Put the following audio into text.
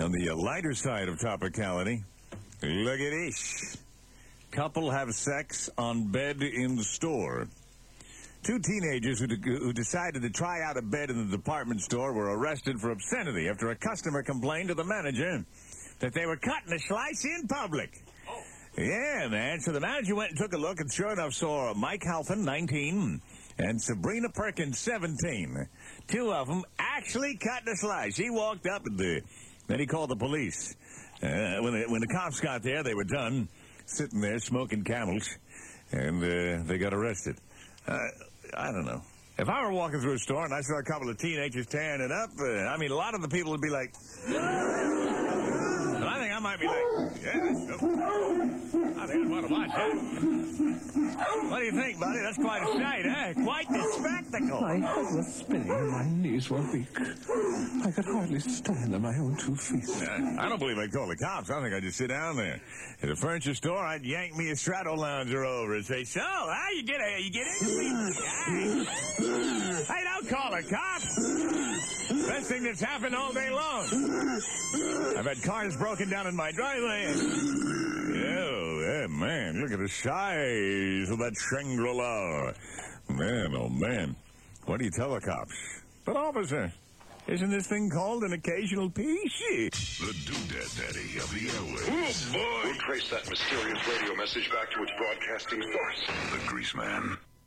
On the lighter side of topicality, look at this. Couple have sex on bed in the store. Two teenagers who, de- who decided to try out a bed in the department store were arrested for obscenity after a customer complained to the manager that they were cutting a slice in public. Yeah, man. So the manager went and took a look and sure enough saw Mike Halfin, 19, and Sabrina Perkins, 17. Two of them actually cut the slice. He walked up and uh, then he called the police. Uh, when, the, when the cops got there, they were done sitting there smoking camels, and uh, they got arrested. Uh, I don't know. If I were walking through a store and I saw a couple of teenagers tearing it up, uh, I mean, a lot of the people would be like, and I think I might be like, yeah, that's, I think I'd want to watch that. What do you think, buddy? That's quite a sight, eh? Quite the spectacle. My head was spinning and my knees were weak. I could hardly stand on my own two feet. Uh, I don't believe I'd call the cops. I think I'd just sit down there. At a furniture store, I'd yank me a Stratolounger over and say, so, how you get You get in? Hey, hey, don't call the cops. Best thing that's happened all day long. I've had cars broken down in my driveway. Oh, yeah, man, look at the size of that Shangri-La. Man, oh, man. What do you tell the cops? But, officer, isn't this thing called an occasional piece? The doodad daddy of the airwaves. Oh, boy! We'll trace that mysterious radio message back to its broadcasting source. The Greaseman.